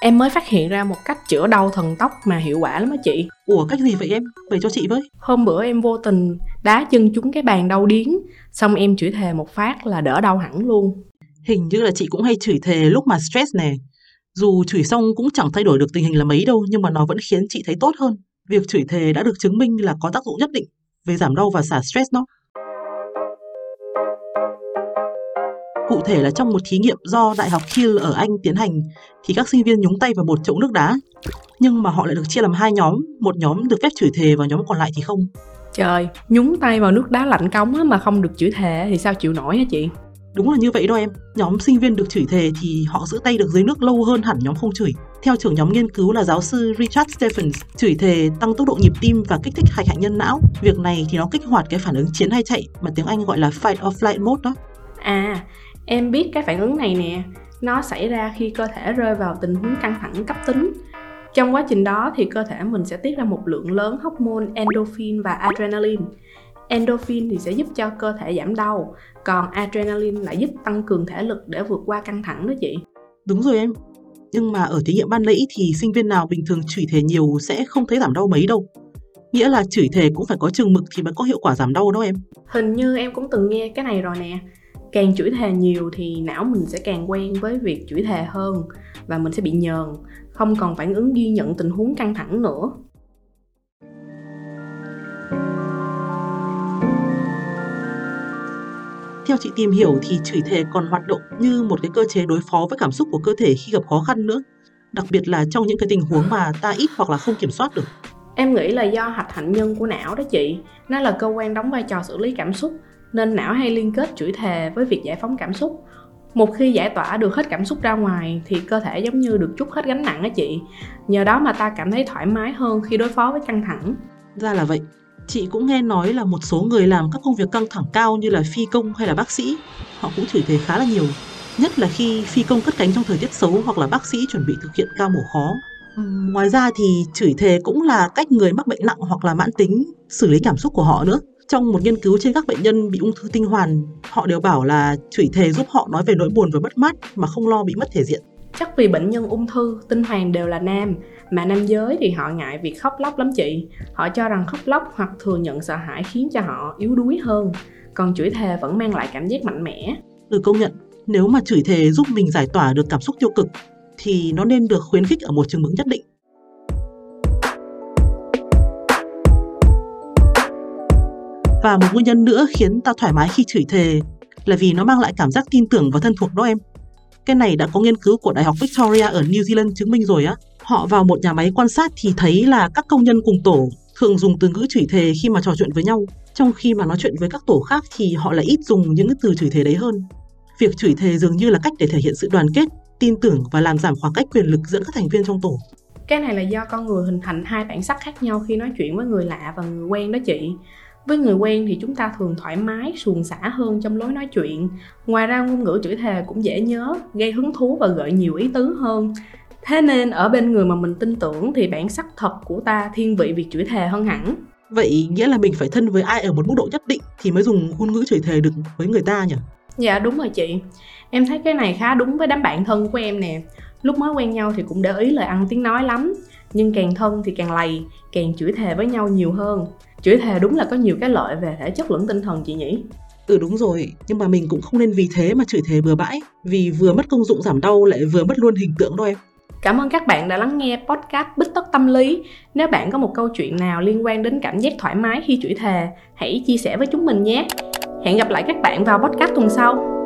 Em mới phát hiện ra một cách chữa đau thần tóc mà hiệu quả lắm á chị. Ủa cách gì vậy em? Bày cho chị với. Hôm bữa em vô tình đá chân trúng cái bàn đau điếng, xong em chửi thề một phát là đỡ đau hẳn luôn. Hình như là chị cũng hay chửi thề lúc mà stress nè. Dù chửi xong cũng chẳng thay đổi được tình hình là mấy đâu, nhưng mà nó vẫn khiến chị thấy tốt hơn. Việc chửi thề đã được chứng minh là có tác dụng nhất định về giảm đau và xả stress đó. Cụ thể là trong một thí nghiệm do Đại học Kiel ở Anh tiến hành thì các sinh viên nhúng tay vào một chậu nước đá. Nhưng mà họ lại được chia làm hai nhóm, một nhóm được phép chửi thề và nhóm còn lại thì không. Trời, nhúng tay vào nước đá lạnh cống mà không được chửi thề thì sao chịu nổi hả chị? Đúng là như vậy đó em. Nhóm sinh viên được chửi thề thì họ giữ tay được dưới nước lâu hơn hẳn nhóm không chửi. Theo trưởng nhóm nghiên cứu là giáo sư Richard Stephens, chửi thề tăng tốc độ nhịp tim và kích thích hạch hạnh nhân não. Việc này thì nó kích hoạt cái phản ứng chiến hay chạy mà tiếng Anh gọi là fight or flight mode đó. À, em biết cái phản ứng này nè. Nó xảy ra khi cơ thể rơi vào tình huống căng thẳng cấp tính. Trong quá trình đó thì cơ thể mình sẽ tiết ra một lượng lớn hormone endorphin và adrenaline. Endorphin thì sẽ giúp cho cơ thể giảm đau, còn adrenaline lại giúp tăng cường thể lực để vượt qua căng thẳng đó chị. Đúng rồi em. Nhưng mà ở thí nghiệm ban nãy thì sinh viên nào bình thường chửi thề nhiều sẽ không thấy giảm đau mấy đâu. Nghĩa là chửi thề cũng phải có chừng mực thì mới có hiệu quả giảm đau đó em. Hình như em cũng từng nghe cái này rồi nè. Càng chửi thề nhiều thì não mình sẽ càng quen với việc chửi thề hơn và mình sẽ bị nhờn, không còn phản ứng ghi nhận tình huống căng thẳng nữa. Theo chị tìm hiểu thì chửi thề còn hoạt động như một cái cơ chế đối phó với cảm xúc của cơ thể khi gặp khó khăn nữa. Đặc biệt là trong những cái tình huống mà ta ít hoặc là không kiểm soát được. Em nghĩ là do hạch hạnh nhân của não đó chị. Nó là cơ quan đóng vai trò xử lý cảm xúc, nên não hay liên kết chửi thề với việc giải phóng cảm xúc. Một khi giải tỏa được hết cảm xúc ra ngoài thì cơ thể giống như được chút hết gánh nặng á chị. Nhờ đó mà ta cảm thấy thoải mái hơn khi đối phó với căng thẳng. Ra là vậy. Chị cũng nghe nói là một số người làm các công việc căng thẳng cao như là phi công hay là bác sĩ, họ cũng chửi thề khá là nhiều. Nhất là khi phi công cất cánh trong thời tiết xấu hoặc là bác sĩ chuẩn bị thực hiện ca mổ khó. Ngoài ra thì chửi thề cũng là cách người mắc bệnh nặng hoặc là mãn tính xử lý cảm xúc của họ nữa. Trong một nghiên cứu trên các bệnh nhân bị ung thư tinh hoàn, họ đều bảo là chửi thề giúp họ nói về nỗi buồn và mất mát mà không lo bị mất thể diện. Chắc vì bệnh nhân ung thư, tinh hoàn đều là nam, mà nam giới thì họ ngại việc khóc lóc lắm chị. Họ cho rằng khóc lóc hoặc thừa nhận sợ hãi khiến cho họ yếu đuối hơn. Còn chửi thề vẫn mang lại cảm giác mạnh mẽ. Được công nhận, nếu mà chửi thề giúp mình giải tỏa được cảm xúc tiêu cực thì nó nên được khuyến khích ở một chừng mực nhất định. Và một nguyên nhân nữa khiến ta thoải mái khi chửi thề là vì nó mang lại cảm giác tin tưởng và thân thuộc đó em. Cái này đã có nghiên cứu của Đại học Victoria ở New Zealand chứng minh rồi á. Họ vào một nhà máy quan sát thì thấy là các công nhân cùng tổ thường dùng từ ngữ chửi thề khi mà trò chuyện với nhau, trong khi mà nói chuyện với các tổ khác thì họ lại ít dùng những từ chửi thề đấy hơn. Việc chửi thề dường như là cách để thể hiện sự đoàn kết, tin tưởng và làm giảm khoảng cách quyền lực giữa các thành viên trong tổ. Cái này là do con người hình thành hai bản sắc khác nhau khi nói chuyện với người lạ và người quen đó chị. Với người quen thì chúng ta thường thoải mái, suồng xả hơn trong lối nói chuyện. Ngoài ra ngôn ngữ chửi thề cũng dễ nhớ, gây hứng thú và gợi nhiều ý tứ hơn. Thế nên ở bên người mà mình tin tưởng thì bản sắc thật của ta thiên vị việc chửi thề hơn hẳn. Vậy nghĩa là mình phải thân với ai ở một mức độ nhất định thì mới dùng ngôn ngữ chửi thề được với người ta nhỉ? Dạ đúng rồi chị. Em thấy cái này khá đúng với đám bạn thân của em nè. Lúc mới quen nhau thì cũng để ý lời ăn tiếng nói lắm. Nhưng càng thân thì càng lầy, càng chửi thề với nhau nhiều hơn. Chửi thề đúng là có nhiều cái lợi về thể chất lẫn tinh thần chị nhỉ? Ừ đúng rồi, nhưng mà mình cũng không nên vì thế mà chửi thề bừa bãi, vì vừa mất công dụng giảm đau lại vừa mất luôn hình tượng đâu em. Cảm ơn các bạn đã lắng nghe podcast Bích Tất Tâm Lý. Nếu bạn có một câu chuyện nào liên quan đến cảm giác thoải mái khi chửi thề, hãy chia sẻ với chúng mình nhé. Hẹn gặp lại các bạn vào podcast tuần sau.